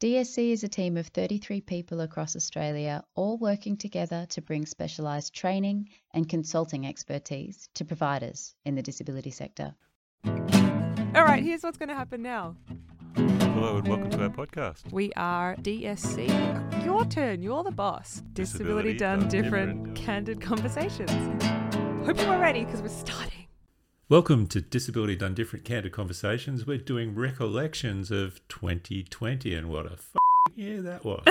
DSC is a team of 33 people across Australia, all working together to bring specialised training and consulting expertise to providers in the disability sector. All right, here's what's going to happen now. Hello and welcome to our podcast. We are DSC. Your turn. You're the boss. Disability, Disability done, Done different, Different. candid conversations. Hope you are ready because we're starting. Welcome to Disability Done Different Candid Conversations. We're doing recollections of 2020 and what a f- year that was.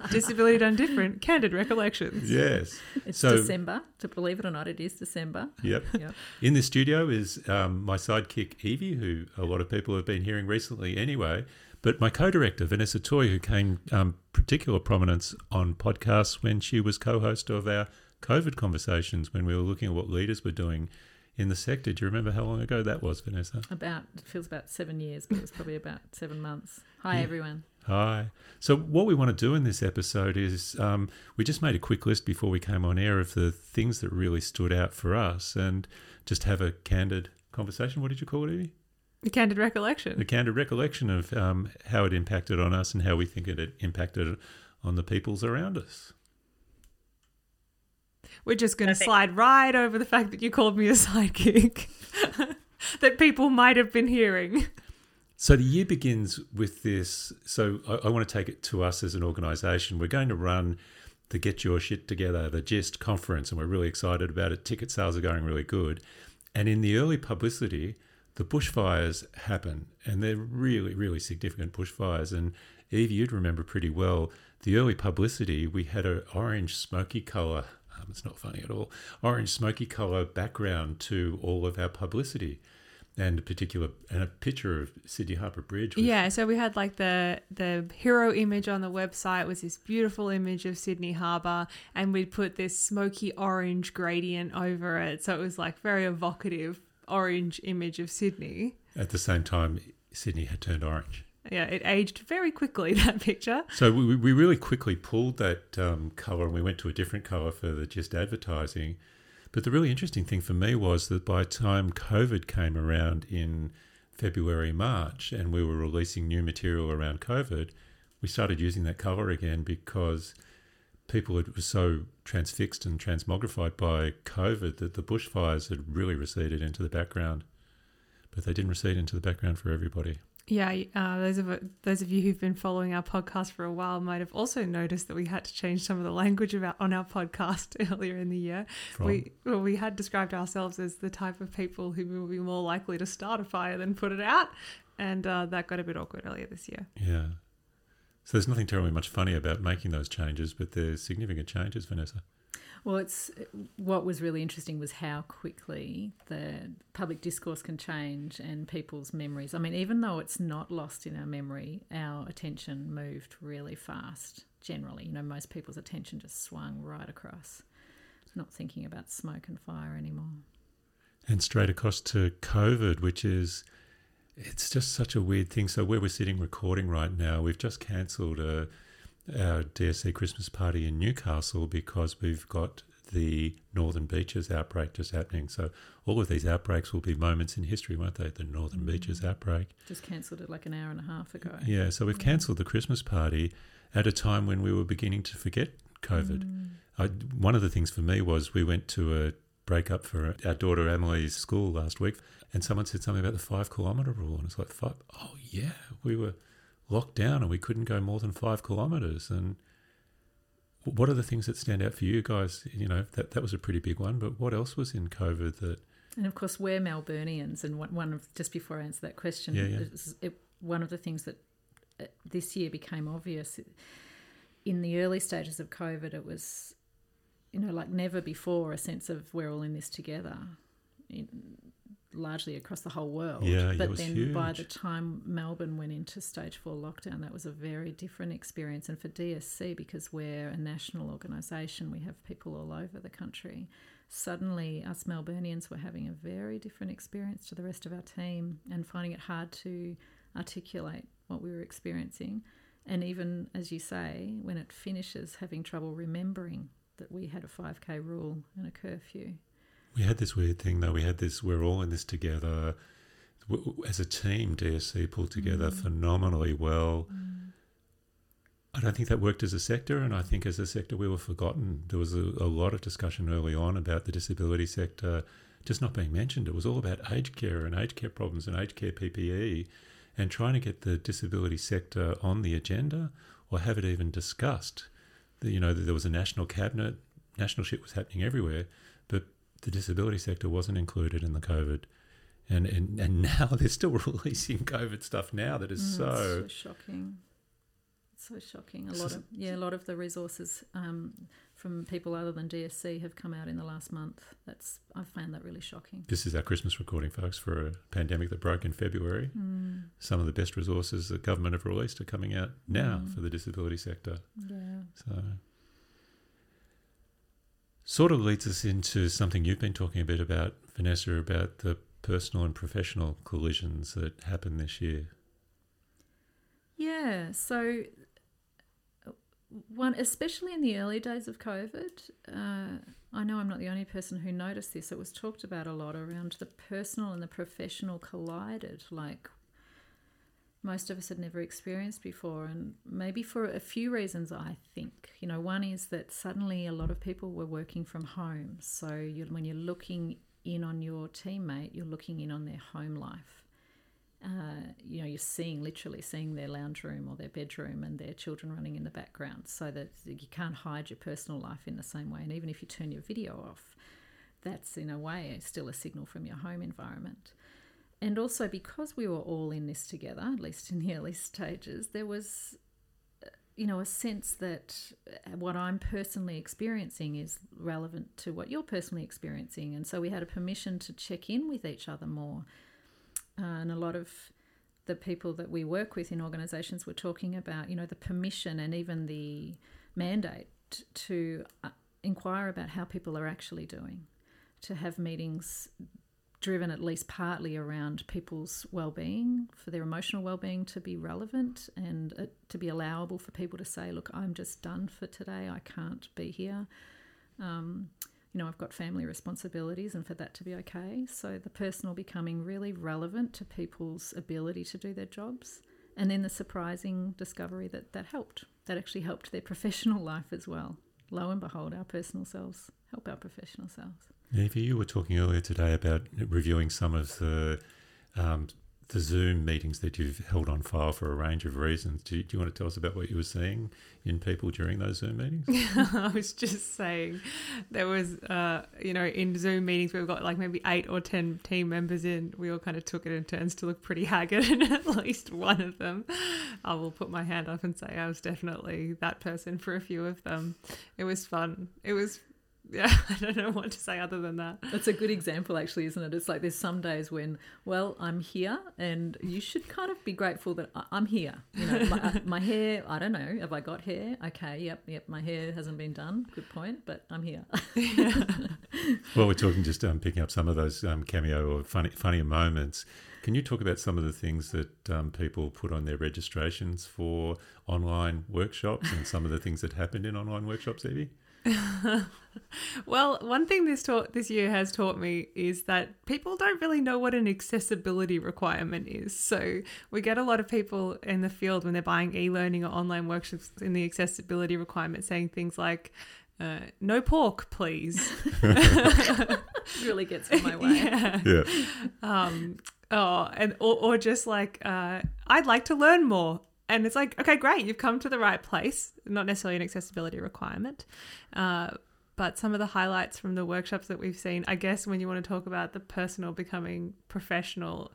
Disability done different, candid recollections. yes. It's So- December. To believe it or not, it is December. Yep. Yep. In the studio is um, my sidekick Evie, who a lot of people have been hearing recently anyway, but my co-director Vanessa Toye, who came um, particular prominence on podcasts when she was co-host of our COVID conversations when we were looking at what leaders were doing in the sector. Do you remember how long ago that was, Vanessa? About it feels about seven years, but it was probably about seven months. Hi Yeah. everyone. Hi. So, what we want to do in this episode is um, we just made a quick list before we came on air of the things that really stood out for us and just have a candid conversation. What did you call it, Evie? A candid A recollection. candid recollection of um, how it impacted on us and how we think it impacted on the peoples around us. We're just going to slide right over the fact that you called me a sidekick that people might have been hearing. So the year begins with this. So I, I want to take it to us as an organisation. We're going to run the Get Your Shit Together, the GIST conference, and we're really excited about it. Ticket sales are going really good. And in the early publicity, the bushfires happen, and they're really, really significant bushfires. And Eve, you'd remember pretty well the early publicity. We had an orange smoky colour. Um, it's not funny at all. Orange smoky colour background to all of our publicity and a particular and a picture of Sydney Harbour Bridge. Yeah, so we had like the the hero image on the website was this beautiful image of Sydney Harbour, and we'd put this smoky orange gradient over it, so it was like very evocative orange image of Sydney. At the same time, Sydney had turned orange. Yeah, it aged very quickly that picture. So we, we really quickly pulled that um, colour and we went to a different colour for the just advertising. But the really interesting thing for me was that by the time COVID came around in February, March, and we were releasing new material around COVID, we started using that colour again because people were so transfixed and transmogrified by COVID that the bushfires had really receded into the background. But they didn't recede into the background for everybody. Yeah, uh, those of those of you who've been following our podcast for a while might have also noticed that we had to change some of the language about on our podcast earlier in the year. From, We well, we had described ourselves as the type of people who will be more likely to start a fire than put it out, and uh, that got a bit awkward earlier this year. Yeah. So there's nothing terribly much funny about making those changes, but they're significant changes, Vanessa. Well, it's what was really interesting was how quickly the public discourse can change and people's memories. I mean, even though it's not lost in our memory, our attention moved really fast. Generally, you know, most people's attention just swung right across, not thinking about smoke and fire anymore. And straight across to COVID, which is, it's just such a weird thing. So where we're sitting recording right now, we've just cancelled a, our DSC Christmas party in Newcastle because we've got the Northern Beaches outbreak just happening. So all of these outbreaks will be moments in history, won't they? The Northern Beaches outbreak. Just cancelled it like an hour and a half ago. Yeah, so we've cancelled the Christmas party at a time when we were beginning to forget COVID. Mm. I, one of the things for me was we went to a breakup for our daughter Emily's school last week, and someone said something about the five kilometre rule, and it's like five. Oh yeah, we were locked down and we couldn't go more than five kilometres. And what are the things that stand out for you guys? You know that that was a pretty big one, but what else was in COVID that? And of course, we're Melburnians, and one- one of just before I answer that question, Yeah, yeah. it's- it, one of the things that uh, this year became obvious in the early stages of COVID, it was, you know, like never before, a sense of we're all in this together, in, largely across the whole world. Yeah, but then by the time Melbourne went into stage four lockdown, that was a very different experience. And for DSC, because we're a national organisation, we have people all over the country suddenly us Melburnians were having a very different experience to the rest of our team and finding it hard to articulate what we were experiencing. And even, as you say, when it finishes, having trouble remembering that we had a 5K rule and a curfew. We had this weird thing though. We had this. We're all in this together. As a team, DSC pulled together mm. phenomenally well. Mm. I don't think that worked as a sector, and I think as a sector we were forgotten. There was a, a lot of discussion early on about the disability sector just not being mentioned. It was all about aged care and aged care problems and aged care PPE, and trying to get the disability sector on the agenda or have it even discussed. The, you know, there was a national cabinet, national shit was happening everywhere, the disability sector wasn't included in the COVID. And, and, and now they're still releasing COVID stuff now that is Mm, so, so shocking. It's so shocking. A lot of yeah, a lot of the resources um, from people other than DSC have come out in the last month. That's I found that really shocking. This is our Christmas recording, folks, for a pandemic that broke in February. Mm, Some of the best resources that government have released are coming out now Mm. for the disability sector. yeah. So, sort of leads us into something you've been talking a bit about, Vanessa, about the personal and professional collisions that happened this year. Yeah, so one, especially in the early days of COVID, uh, I know I'm not the only person who noticed this. It was talked about a lot around the personal and the professional collided, like most of us had never experienced before, and maybe for a few reasons. I think you know, one is that suddenly a lot of people were working from home, so you, when you're looking in on your teammate, you're looking in on their home life uh, you know, you're seeing literally seeing their lounge room or their bedroom and their children running in the background, so that you can't hide your personal life in the same way. And even if you turn your video off, that's in a way still a signal from your home environment. And also because we were all in this together, at least in the early stages, there was, you know, a sense that what I'm personally experiencing is relevant to what you're personally experiencing, and so we had a permission to check in with each other more. Uh, and a lot of the people that we work with in organisations were talking about, you know, the permission and even the mandate to uh, inquire about how people are actually doing, to have meetings driven at least partly around people's well-being, for their emotional well-being to be relevant and uh, to be allowable for people to say, "Look, I'm just done for today. I can't be here." Um, you know, I've got family responsibilities and for that to be okay. So the personal becoming really relevant to people's ability to do their jobs. And then the surprising discovery that that helped. That actually helped their professional life as well. Lo and behold, our personal selves help our professional selves. Evie, you were talking earlier today about reviewing some of the um, the Zoom meetings that you've held on file for a range of reasons. Do you, do you want to tell us about what you were seeing in people during those Zoom meetings? I was just saying there was, uh, you know, in Zoom meetings we've got like maybe eight or ten team members in. We all kind of took it in turns to look pretty haggard, and at least one of them, I will put my hand up and say I was definitely that person for a few of them. It was fun. It was. Yeah, I don't know what to say other than that. That's a good example, actually, isn't it? It's like there's some days when, well, I'm here, and you should kind of be grateful that I- I'm here. You know, my, uh, my hair, I don't know, have I got hair? Okay, yep, yep, my hair hasn't been done. Good point, but I'm here. well, we're talking just um, picking up some of those um, cameo or funny, funnier moments. Can you talk about some of the things that um, people put on their registrations for online workshops and some of the things that happened in online workshops, Evie? Well, one thing this taught this year has taught me is that people don't really know what an accessibility requirement is. So we get a lot of people in the field when they're buying e-learning or online workshops in the accessibility requirement saying things like uh, no pork, please. really gets in my way. yeah. Yeah. Um, oh, and or, or just like uh, I'd like to learn more. And it's like, okay, great, you've come to the right place. Not necessarily an accessibility requirement, uh, but some of the highlights from the workshops that we've seen, I guess, when you want to talk about the personal becoming professional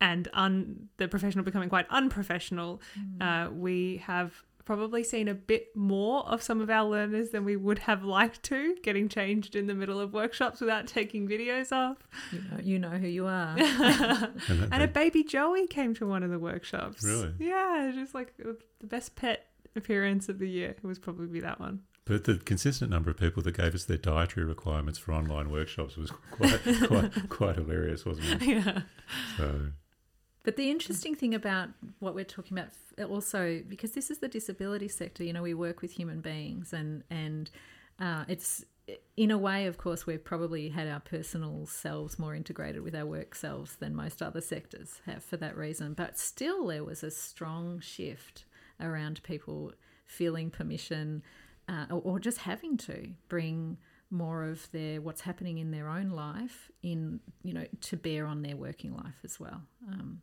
and un the professional becoming quite unprofessional, uh, we have probably seen a bit more of some of our learners than we would have liked to, getting changed in the middle of workshops without taking videos off. You know, you know who you are. And, And a baby Joey came to one of the workshops. Really? Yeah, just like the best pet appearance of the year. It was probably that one. but the consistent number of people that gave us their dietary requirements for online workshops was quite quite quite hilarious, wasn't it? Yeah. So But the interesting thing about what we're talking about also, because this is the disability sector, you know, we work with human beings, and and uh, it's in a way, of course, we've probably had our personal selves more integrated with our work selves than most other sectors have for that reason. But still, there was a strong shift around people feeling permission uh, or, or just having to bring more of their what's happening in their own life in you know to bear on their working life as well um,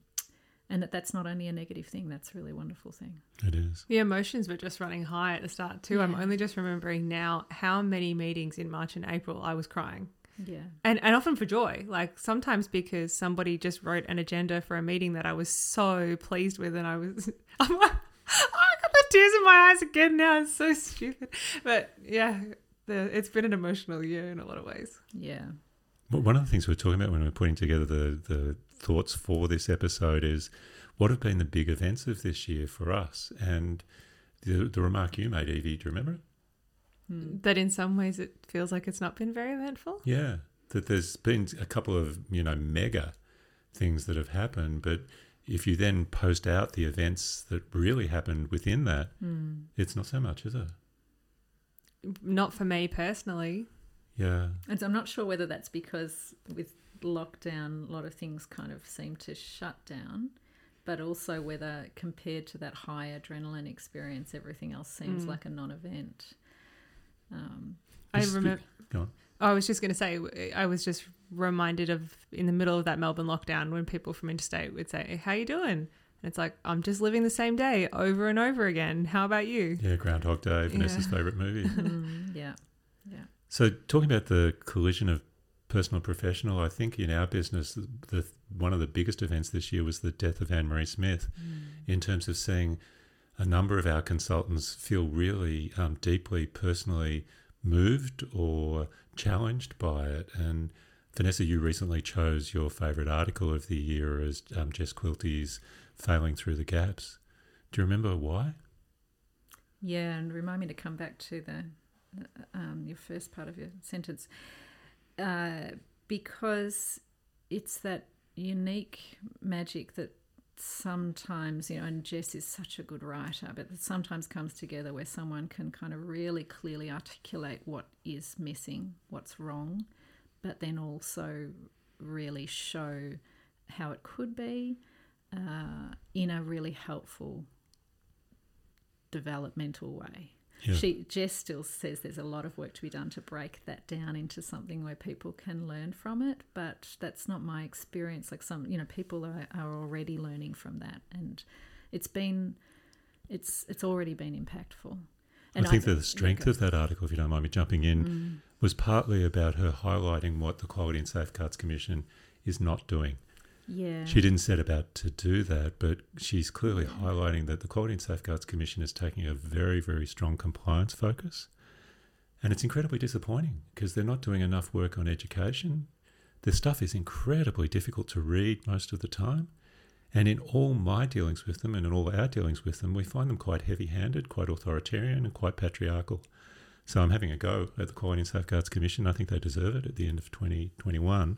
and that that's not only a negative thing that's a really wonderful thing It is. The emotions were just running high at the start too. I'm only just remembering now how many meetings in March and April I was crying. yeah And and often for joy. Like sometimes because somebody just wrote an agenda for a meeting that I was so pleased with and I was I'm like oh, I got the tears in my eyes again now. It's so stupid. But yeah, the, it's been an emotional year in a lot of ways. yeah Well, one of the things we we're talking about when we we're putting together the, the thoughts for this episode is what have been the big events of this year for us? And the, the remark you made, Evie, do you remember it? Hmm. That in some ways it feels like it's not been very eventful. Yeah, that there's been a couple of, you know, mega things that have happened. But if you then post out the events that really happened within that, hmm. it's not so much, is it? Not for me personally. Yeah. And so I'm not sure whether that's because with lockdown, a lot of things kind of seem to shut down, but also whether compared to that high adrenaline experience, everything else seems like a non event. Um, I remember Go on. I was just going to say, I was just reminded of in the middle of that Melbourne lockdown when people from interstate would say, "How you doing?" And it's like I'm just living the same day over and over again. How about you? Yeah, Groundhog Day, Vanessa's Yeah. favourite movie. mm, yeah, yeah. So, talking about the collision of personal professional, I think in our business, the one of the biggest events this year was the death of Ann Marie Smith. In terms of seeing a number of our consultants feel really um, deeply personally moved or challenged by it, and Vanessa, you recently chose your favourite article of the year as um, Jess Quilty's "Failing Through the Gaps." Do you remember why? Yeah, and remind me to come back to the um, your first part of your sentence uh, because it's that unique magic that sometimes you know, and Jess is such a good writer, but that sometimes comes together where someone can kind of really clearly articulate what is missing, what's wrong, but then also really show how it could be uh, in a really helpful developmental way. Yeah. She Jess still says there's a lot of work to be done to break that down into something where people can learn from it, but that's not my experience. Like some, you know, people are, are already learning from that, and it's been, it's it's already been impactful. I think yeah, the strength of that article, if you don't mind me jumping in, Mm. was partly about her highlighting what the Quality and Safeguards Commission is not doing. Yeah, She didn't set about to do that, but she's clearly highlighting that the Quality and Safeguards Commission is taking a very, very strong compliance focus. And it's incredibly disappointing because they're not doing enough work on education. The stuff is incredibly difficult to read most of the time. And in all my dealings with them and in all our dealings with them, we find them quite heavy handed, quite authoritarian, and quite patriarchal. So I'm having a go at the Quality and Safeguards Commission. I think they deserve it at the end of 2021.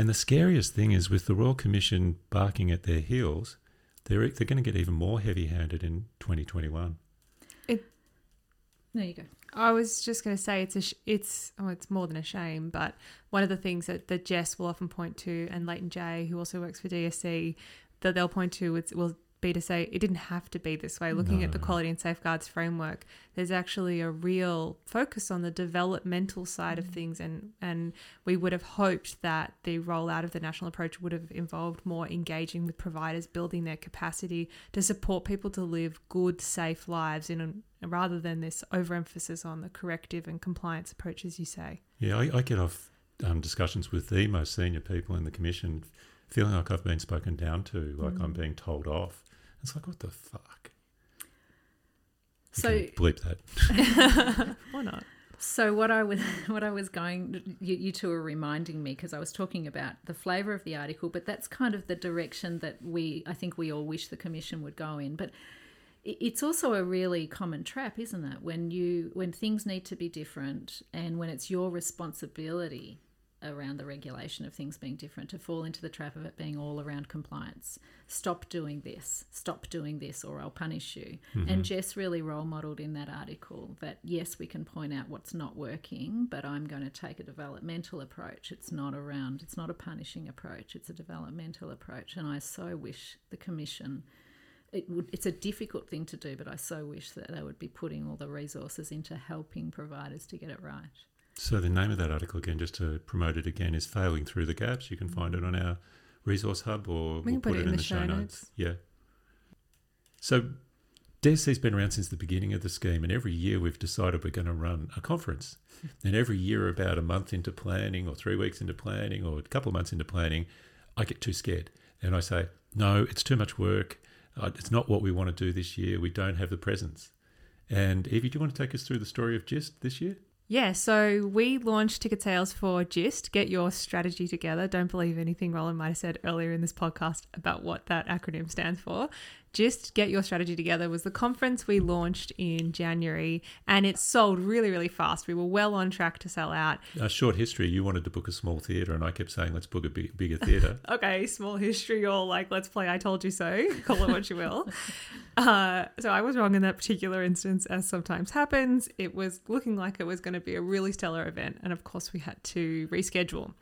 And the scariest thing is with the Royal Commission barking at their heels, they're, they're going to get even more heavy handed in 2021. there you go. I was just going to say it's a sh- it's oh it's more than a shame, but one of the things that, that Jess will often point to, and Leighton Jay, who also works for DSC, that they'll point to is, will be to say it didn't have to be this way. Looking at the quality and safeguards framework, there's actually a real focus on the developmental side of things, and and we would have hoped that the rollout of the national approach would have involved more engaging with providers, building their capacity to support people to live good, safe lives in a, rather than this overemphasis on the corrective and compliance approach, as you say. Yeah, I, I get off um, discussions with the most senior people in the Commission feeling like I've been spoken down to, like I'm being told off. It's like, what the fuck? You So can bleep that. Why not? So what I was what I was going you, you two are reminding me because I was talking about the flavour of the article, but that's kind of the direction that we I think we all wish the commission would go in. But it's also a really common trap, isn't it? When you when things need to be different and when it's your responsibility around the regulation of things being different to fall into the trap of it being all around compliance. Stop doing this, stop doing this, or I'll punish you. And mm-hmm. Jess really role modeled in that article that yes, we can point out what's not working, but I'm going to take a developmental approach. It's not around, it's not a punishing approach, it's a developmental approach. And I so wish the Commission it would it's a difficult thing to do, but I so wish that they would be putting all the resources into helping providers to get it right. So the name of that article again, just to promote it again, is "Failing Through the Gaps." You can find it on our resource hub, or We can put it in the show notes. Yeah. So DSC's been around since the beginning of the scheme, and every year we've decided we're going to run a conference. and every year, about a month into planning, or three weeks into planning, or a couple of months into planning, I get too scared, and I say, "No, it's too much work. Uh, it's not what we want to do this year. We don't have the presence." And Evie, do you want to take us through the story of GIST this year? Yeah, so we launched ticket sales for GIST, Get Your Strategy Together. Don't believe anything Roland might have said earlier in this podcast about what that acronym stands for. GIST, Get Your Strategy Together was the conference we launched in January and it sold really, really fast. We were well on track to sell out. A short history, you wanted to book a small theatre, and I kept saying, let's book a big, bigger theatre. okay, small history or like, let's play I Told You So, call it what you will. Uh, so I was wrong in that particular instance, as sometimes happens. It was looking like it was going to be a really stellar event. And of course, we had to reschedule.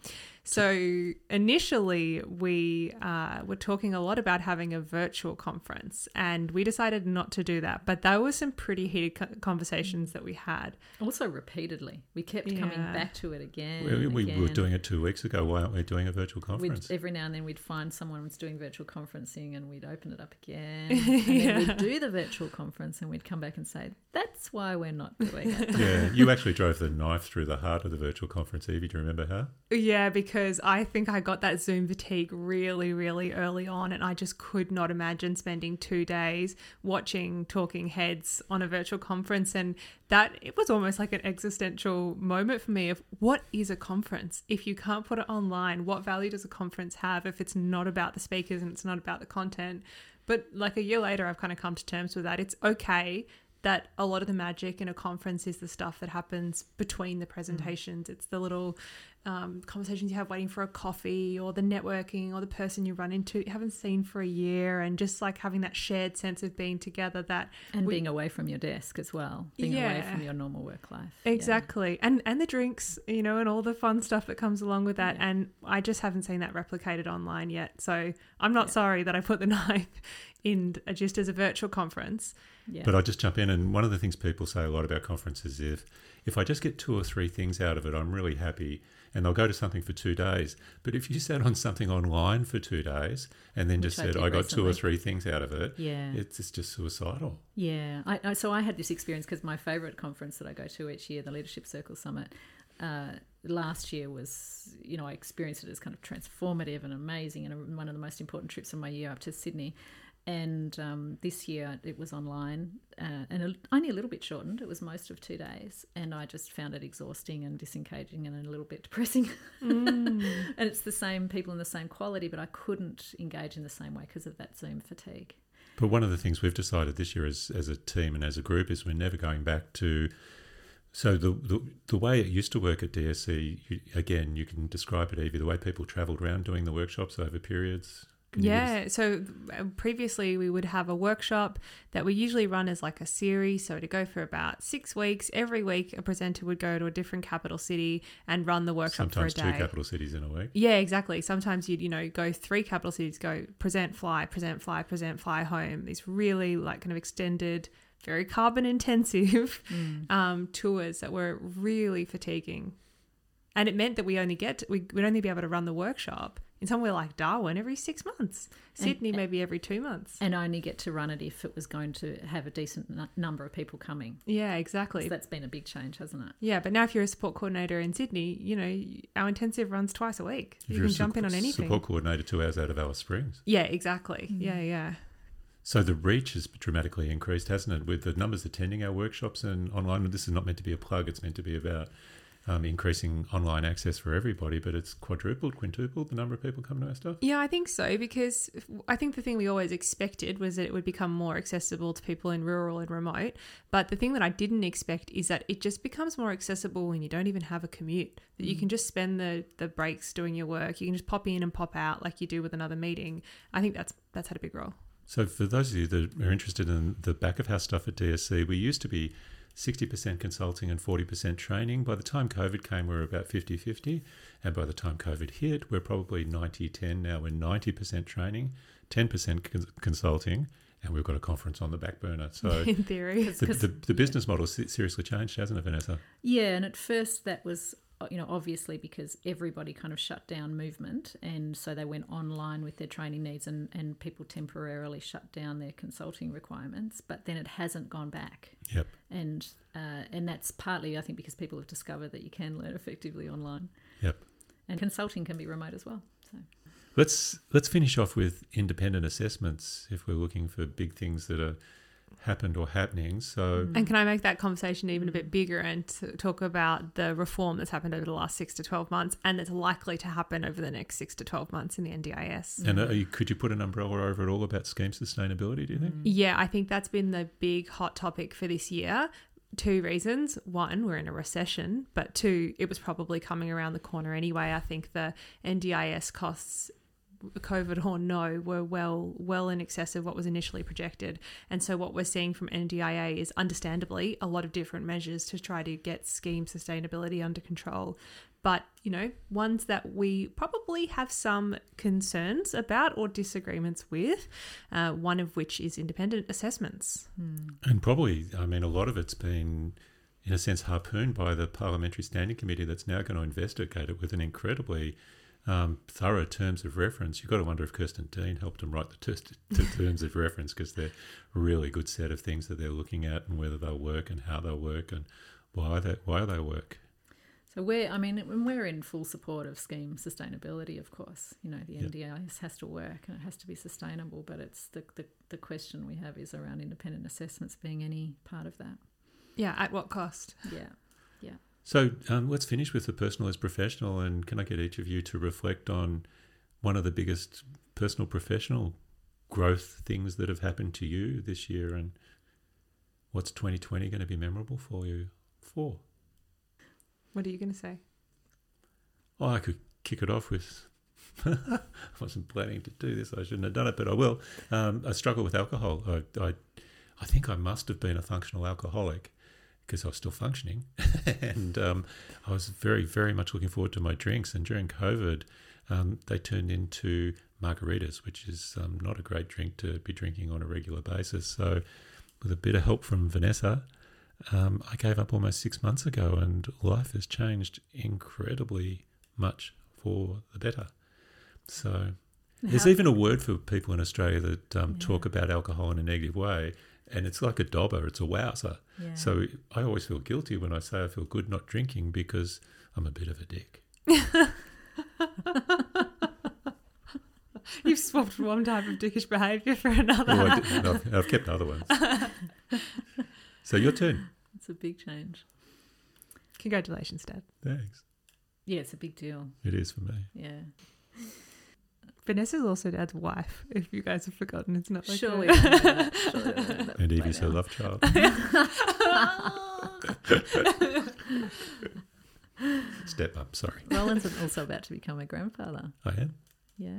So initially, we uh, were talking a lot about having a virtual conference, and we decided not to do that. But there were some pretty heated conversations that we had. Also, repeatedly, we kept coming back to it again. we, and we were doing it two weeks ago. Why aren't we doing a virtual We'd, conference? every now and then we'd find someone was doing virtual conferencing and we'd open it up again. And then Yeah. we'd do the virtual conference and we'd come back and say, that's why we're not doing it. yeah, you actually drove the knife through the heart of the virtual conference, Evie. Do you remember how? Yeah, because I think I got that Zoom fatigue really, really early on, and I just could not imagine spending two days watching talking heads on a virtual conference. And that it was almost like an existential moment for me of what is a conference? If you can't put it online, what value does a conference have if it's not about the speakers and it's not about the content? But like a year later, I've kind of come to terms with that. It's okay that a lot of the magic in a conference is the stuff that happens between the mm-hmm. presentations. It's the little um, conversations you have waiting for a coffee or the networking or the person you run into you haven't seen for a year and just like having that shared sense of being together that And we- being away from your desk as well, being away from your normal work life. Yeah. Exactly. And and the drinks, you know, and all the fun stuff that comes along with that. Yeah. And I just haven't seen that replicated online yet. So I'm not Yeah. sorry that I put the knife in just as a virtual conference. Yeah. But I just jump in, and one of the things people say a lot about conferences is if if I just get two or three things out of it, I'm really happy, and they'll go to something for two days. But if you sat on something online for two days and then Which just I said I got two or three things out of it, yeah. it's, it's just suicidal. Yeah, I, I, so I had this experience because my favourite conference that I go to each year, the Leadership Circle Summit, uh, last year was, you know, I experienced it as kind of transformative and amazing and one of the most important trips of my year up to Sydney. And um, this year it was online uh, and a, only a little bit shortened. It was most of two days. And I just found it exhausting and disengaging and a little bit depressing. and it's the same people and the same quality, but I couldn't engage in the same way because of that Zoom fatigue. But one of the things we've decided this year as, as a team and as a group is we're never going back to. So the, the the way it used to work at DSC, you, again, you can describe it, either the way people travelled around doing the workshops over periods. Can you give Yeah. So uh, previously we would have a workshop that we usually run as like a series. So to go for about six weeks, every week a presenter would go to a different capital city and run the workshop sometimes for a two day. capital cities in a week. Yeah, exactly. Sometimes you'd, you know, go three capital cities, go present, fly, present, fly, present, fly home. These really like kind of extended, very carbon intensive um, tours that were really fatiguing. And it meant that we only get, we would only be able to run the workshop in somewhere like Darwin every six months, Sydney maybe every two months. and only get to run it if it was going to have a decent n- number of people coming. Yeah, exactly. So that's been a big change, hasn't it? yeah, but now if you're a support coordinator in Sydney, you know, our intensive runs twice a week. If you can a jump in on anything. Support coordinator two hours out of Alice Springs. Yeah, exactly. Mm. Yeah, yeah. So the reach has dramatically increased, hasn't it? With the numbers attending our workshops and online. This is not meant to be a plug. It's meant to be about um, increasing online access for everybody. But it's quadrupled, quintupled the number of people coming to our stuff. Yeah, I think so because I think the thing we always expected was that it would become more accessible to people in rural and remote. But the thing that I didn't expect is that it just becomes more accessible when you don't even have a commute. That you can just spend the the breaks doing your work. You can just pop in and pop out like you do with another meeting. I think that's that's had a big role. So for those of you that are interested in the back of house stuff at DSC, we used to be 60% consulting and 40% training. By the time COVID came, we were about 50 50. And by the time COVID hit, we're probably 90 10. Now we're 90% training, 10% cons- consulting, and we've got a conference on the back burner. So in theory. the, the, the business model seriously changed, hasn't it, Vanessa? Yeah, and at first that was you know obviously because everybody kind of shut down movement and so they went online with their training needs and, and people temporarily shut down their consulting requirements but then it hasn't gone back. Yep. And uh, and that's partly i think because people have discovered that you can learn effectively online. Yep. And consulting can be remote as well so. Let's let's finish off with independent assessments if we're looking for big things that are happened or happening. So, mm. and can I make that conversation even a bit bigger and talk about the reform that's happened over the last six to twelve months, and that's likely to happen over the next six to twelve months in the NDIS? And you, could you put an umbrella over it all about scheme sustainability? Do you think? Mm. Yeah, I think that's been the big hot topic for this year. Two reasons. One, we're in a recession, but two, it was probably coming around the corner anyway. I think the NDIS costs COVID or no, were well well in excess of what was initially projected. And so what we're seeing from NDIA is understandably a lot of different measures to try to get scheme sustainability under control. But, you know, ones that we probably have some concerns about or disagreements with, uh, one of which is independent assessments. And probably, I mean, a lot of it's been, in a sense, harpooned by the Parliamentary Standing Committee that's now going to investigate it with an incredibly um, thorough terms of reference. You've got to wonder if Kirsten Deane helped them write the, t- t- terms of reference because they're a really good set of things that they're looking at and whether they'll work and how they'll work and why they why they work. So we're, I mean, we're in full support of scheme sustainability, of course. You know, the yep. NDIS has to work and it has to be sustainable, but it's the, the, the question we have is around independent assessments being any part of that. Yeah, at what cost? Yeah, yeah. So um, let's finish with the personal as professional, and can I get each of you to reflect on one of the biggest personal professional growth things that have happened to you this year, and what's 2020 going to be memorable for you for? What are you going to say? Oh, I could kick it off with. I wasn't planning to do this. I shouldn't have done it, but I will. Um, I struggle with alcohol. I, I, I think I must have been a functional alcoholic because I was still functioning. and um, I was very, very much looking forward to my drinks. And during COVID, um, they turned into margaritas, which is um, not a great drink to be drinking on a regular basis. So, with a bit of help from Vanessa, um, I gave up almost six months ago, and life has changed incredibly much for the better. So, there's even a word for people in Australia that um, yeah. talk about alcohol in a negative way and it's like a dobber, it's a wowser. Yeah. So I always feel guilty when I say I feel good not drinking because I'm a bit of a dick. You've swapped one type of dickish behaviour for another. Well, I've, I've kept other ones. so your turn. It's a big change. Congratulations, Dad. Thanks. Yeah, it's a big deal. It is for me. Yeah. Vanessa's also Dad's wife. If you guys have forgotten, it's not like surely. and Evie's her love child. Step up. Sorry. Roland's also about to become a grandfather. I am. Yeah.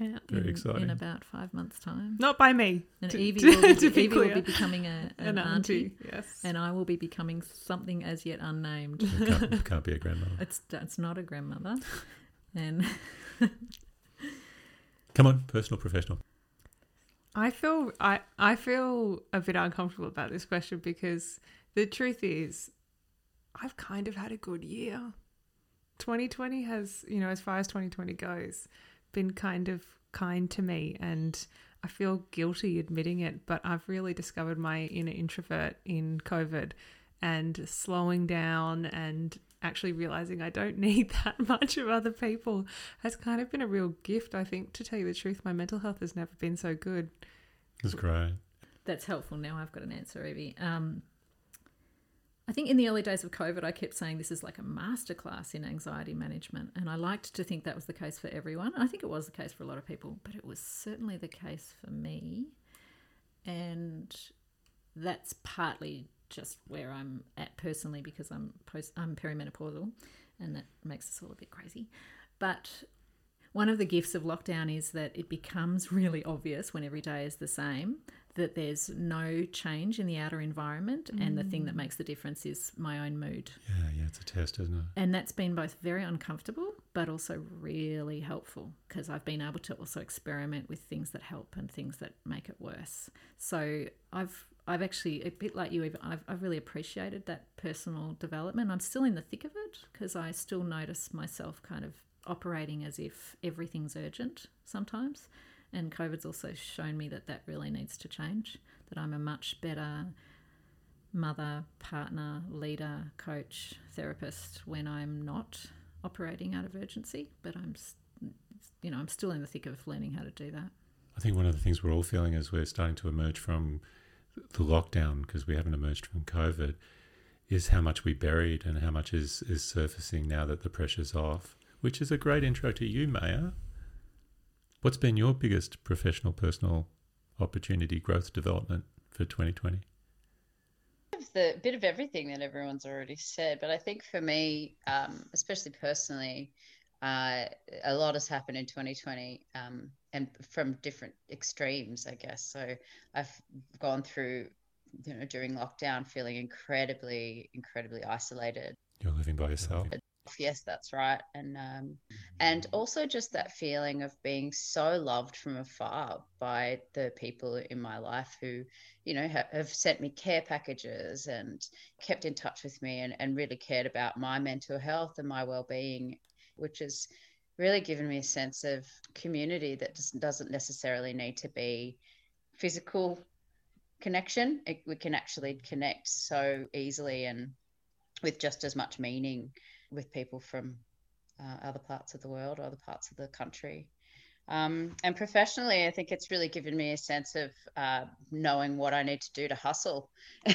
yeah. Very in, exciting. In about five months' time. Not by me. And to, Evie, will, be, to be Evie will be becoming a, an, an auntie. auntie. Yes. And I will be becoming something as yet unnamed. Can't, can't, be a grandmother. It's it's not a grandmother. And Come on, personal, professional. I feel I I feel a bit uncomfortable about this question because the truth is I've kind of had a good year. 2020 has, you know, as far as 2020 goes, been kind of kind to me and I feel guilty admitting it, but I've really discovered my inner introvert in COVID and slowing down and actually realizing I don't need that much of other people has kind of been a real gift, I think, to tell you the truth. My mental health has never been so good. That's great. That's helpful. Now I've got an answer, Evie. Um, I think in the early days of COVID, I kept saying this is like a masterclass in anxiety management. And I liked to think that was the case for everyone. I think it was the case for a lot of people, but it was certainly the case for me. And that's partly just where I'm at personally because I'm post I'm perimenopausal and that makes us all a bit crazy. But one of the gifts of lockdown is that it becomes really obvious when every day is the same that there's no change in the outer environment mm. and the thing that makes the difference is my own mood. Yeah, yeah, it's a test, isn't it? And that's been both very uncomfortable but also really helpful because I've been able to also experiment with things that help and things that make it worse. So I've I've actually a bit like you, even I've, I've really appreciated that personal development. I'm still in the thick of it because I still notice myself kind of operating as if everything's urgent sometimes. And COVID's also shown me that that really needs to change. That I'm a much better mother, partner, leader, coach, therapist when I'm not operating out of urgency, but I'm, you know, I'm still in the thick of learning how to do that. I think one of the things we're all feeling as we're starting to emerge from the lockdown, because we haven't emerged from COVID, is how much we buried and how much is, is surfacing now that the pressure's off, which is a great intro to you, Maya. What's been your biggest professional, personal opportunity, growth, development for 2020? the bit of everything that everyone's already said, but I think for me, um, especially personally, uh, a lot has happened in 2020, um, and from different extremes, I guess. So I've gone through, you know, during lockdown, feeling incredibly, incredibly isolated. You're living by yourself. Yes, that's right. And um, and also just that feeling of being so loved from afar by the people in my life who, you know, have, have sent me care packages and kept in touch with me and, and really cared about my mental health and my well-being, which has really given me a sense of community that just doesn't necessarily need to be physical connection. It, we can actually connect so easily and with just as much meaning with people from uh, other parts of the world or other parts of the country. Um, and professionally, I think it's really given me a sense of uh, knowing what I need to do to hustle, and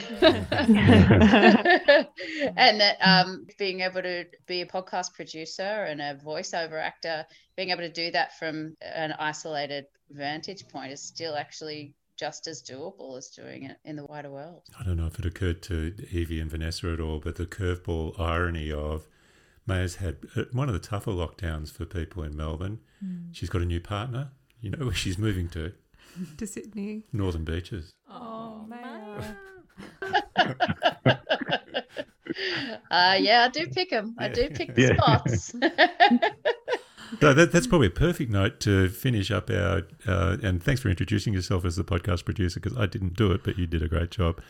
that um, being able to be a podcast producer and a voiceover actor, being able to do that from an isolated vantage point is still actually just as doable as doing it in the wider world. I don't know if it occurred to Evie and Vanessa at all, but the curveball irony of Maya's had uh, one of the tougher lockdowns for people in Melbourne. Mm. She's got a new partner. You know where she's moving to? to Sydney. Northern Beaches. Oh, Maya. uh, yeah, I do pick them. I do pick the yeah. spots. no, that, that's probably a perfect note to finish up our. Uh, and thanks for introducing yourself as the podcast producer because I didn't do it, but you did a great job.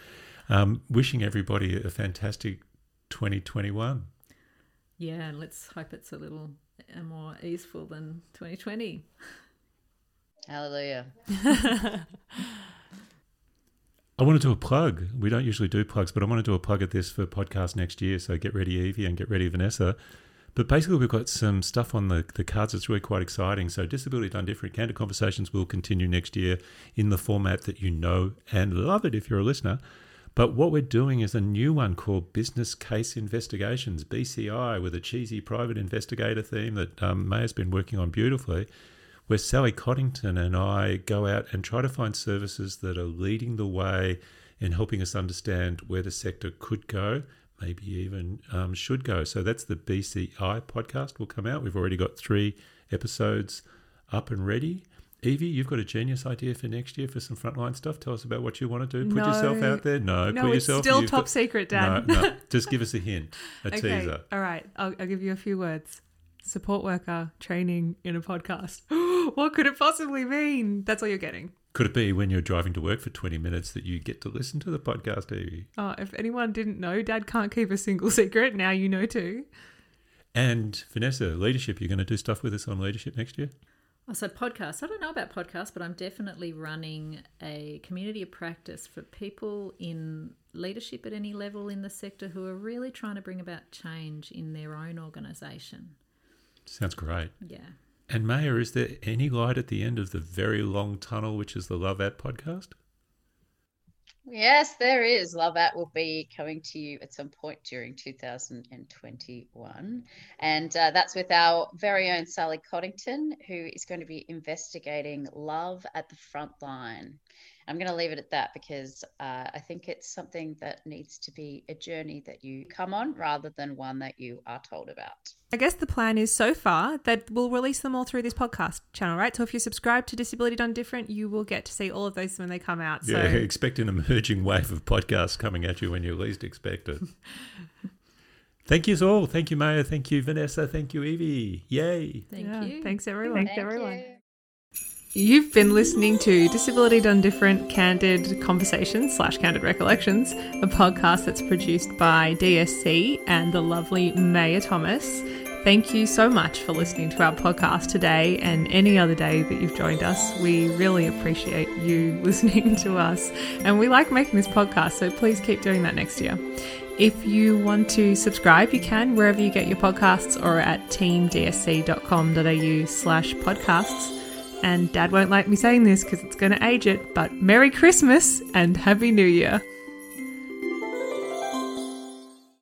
Um, wishing everybody a fantastic 2021. Yeah, and let's hope it's a little uh, more easeful than 2020. Hallelujah. I want to do a plug. We don't usually do plugs, but I want to do a plug at this for podcast next year. So get ready, Evie, and get ready, Vanessa. But basically, we've got some stuff on the, the cards that's really quite exciting. So, Disability Done Different Candid Conversations will continue next year in the format that you know and love it if you're a listener. But what we're doing is a new one called Business Case Investigations, BCI, with a cheesy private investigator theme that um, May has been working on beautifully, where Sally Coddington and I go out and try to find services that are leading the way in helping us understand where the sector could go, maybe even um, should go. So that's the BCI podcast will come out. We've already got three episodes up and ready. Evie, you've got a genius idea for next year for some frontline stuff. Tell us about what you want to do. Put no. yourself out there. No, no put it's yourself. still top got, secret, Dad. No, no, just give us a hint, a okay. teaser. All right, I'll, I'll give you a few words. Support worker training in a podcast. what could it possibly mean? That's all you're getting. Could it be when you're driving to work for 20 minutes that you get to listen to the podcast, Evie? Oh, if anyone didn't know, Dad can't keep a single secret. Now you know too. And Vanessa, leadership, you're going to do stuff with us on leadership next year? So podcasts. I don't know about podcasts, but I'm definitely running a community of practice for people in leadership at any level in the sector who are really trying to bring about change in their own organisation. Sounds great. Yeah. And Maya, is there any light at the end of the very long tunnel, which is the Love At podcast? Yes, there is. Love At will be coming to you at some point during 2021. And uh, that's with our very own Sally Coddington, who is going to be investigating love at the front line. I'm going to leave it at that because uh, I think it's something that needs to be a journey that you come on rather than one that you are told about. I guess the plan is so far that we'll release them all through this podcast channel, right? So if you subscribe to Disability Done Different, you will get to see all of those when they come out. Yeah, so... expect an emerging wave of podcasts coming at you when you least expect it. Thank you all. Thank you, Maya. Thank you, Vanessa. Thank you, Evie. Yay. Thank Yeah, you. Thanks, everyone. Thank you. You've been listening to Disability Done Different Candid Conversations slash Candid Recollections, a podcast that's produced by DSC and the lovely Maya Thomas. Thank you so much for listening to our podcast today and any other day that you've joined us. We really appreciate you listening to us and we like making this podcast, so please keep doing that next year. If you want to subscribe, you can wherever you get your podcasts or at teamdsc.com.au slash podcasts. And Dad won't like me saying this because it's going to age it, but Merry Christmas and Happy New Year.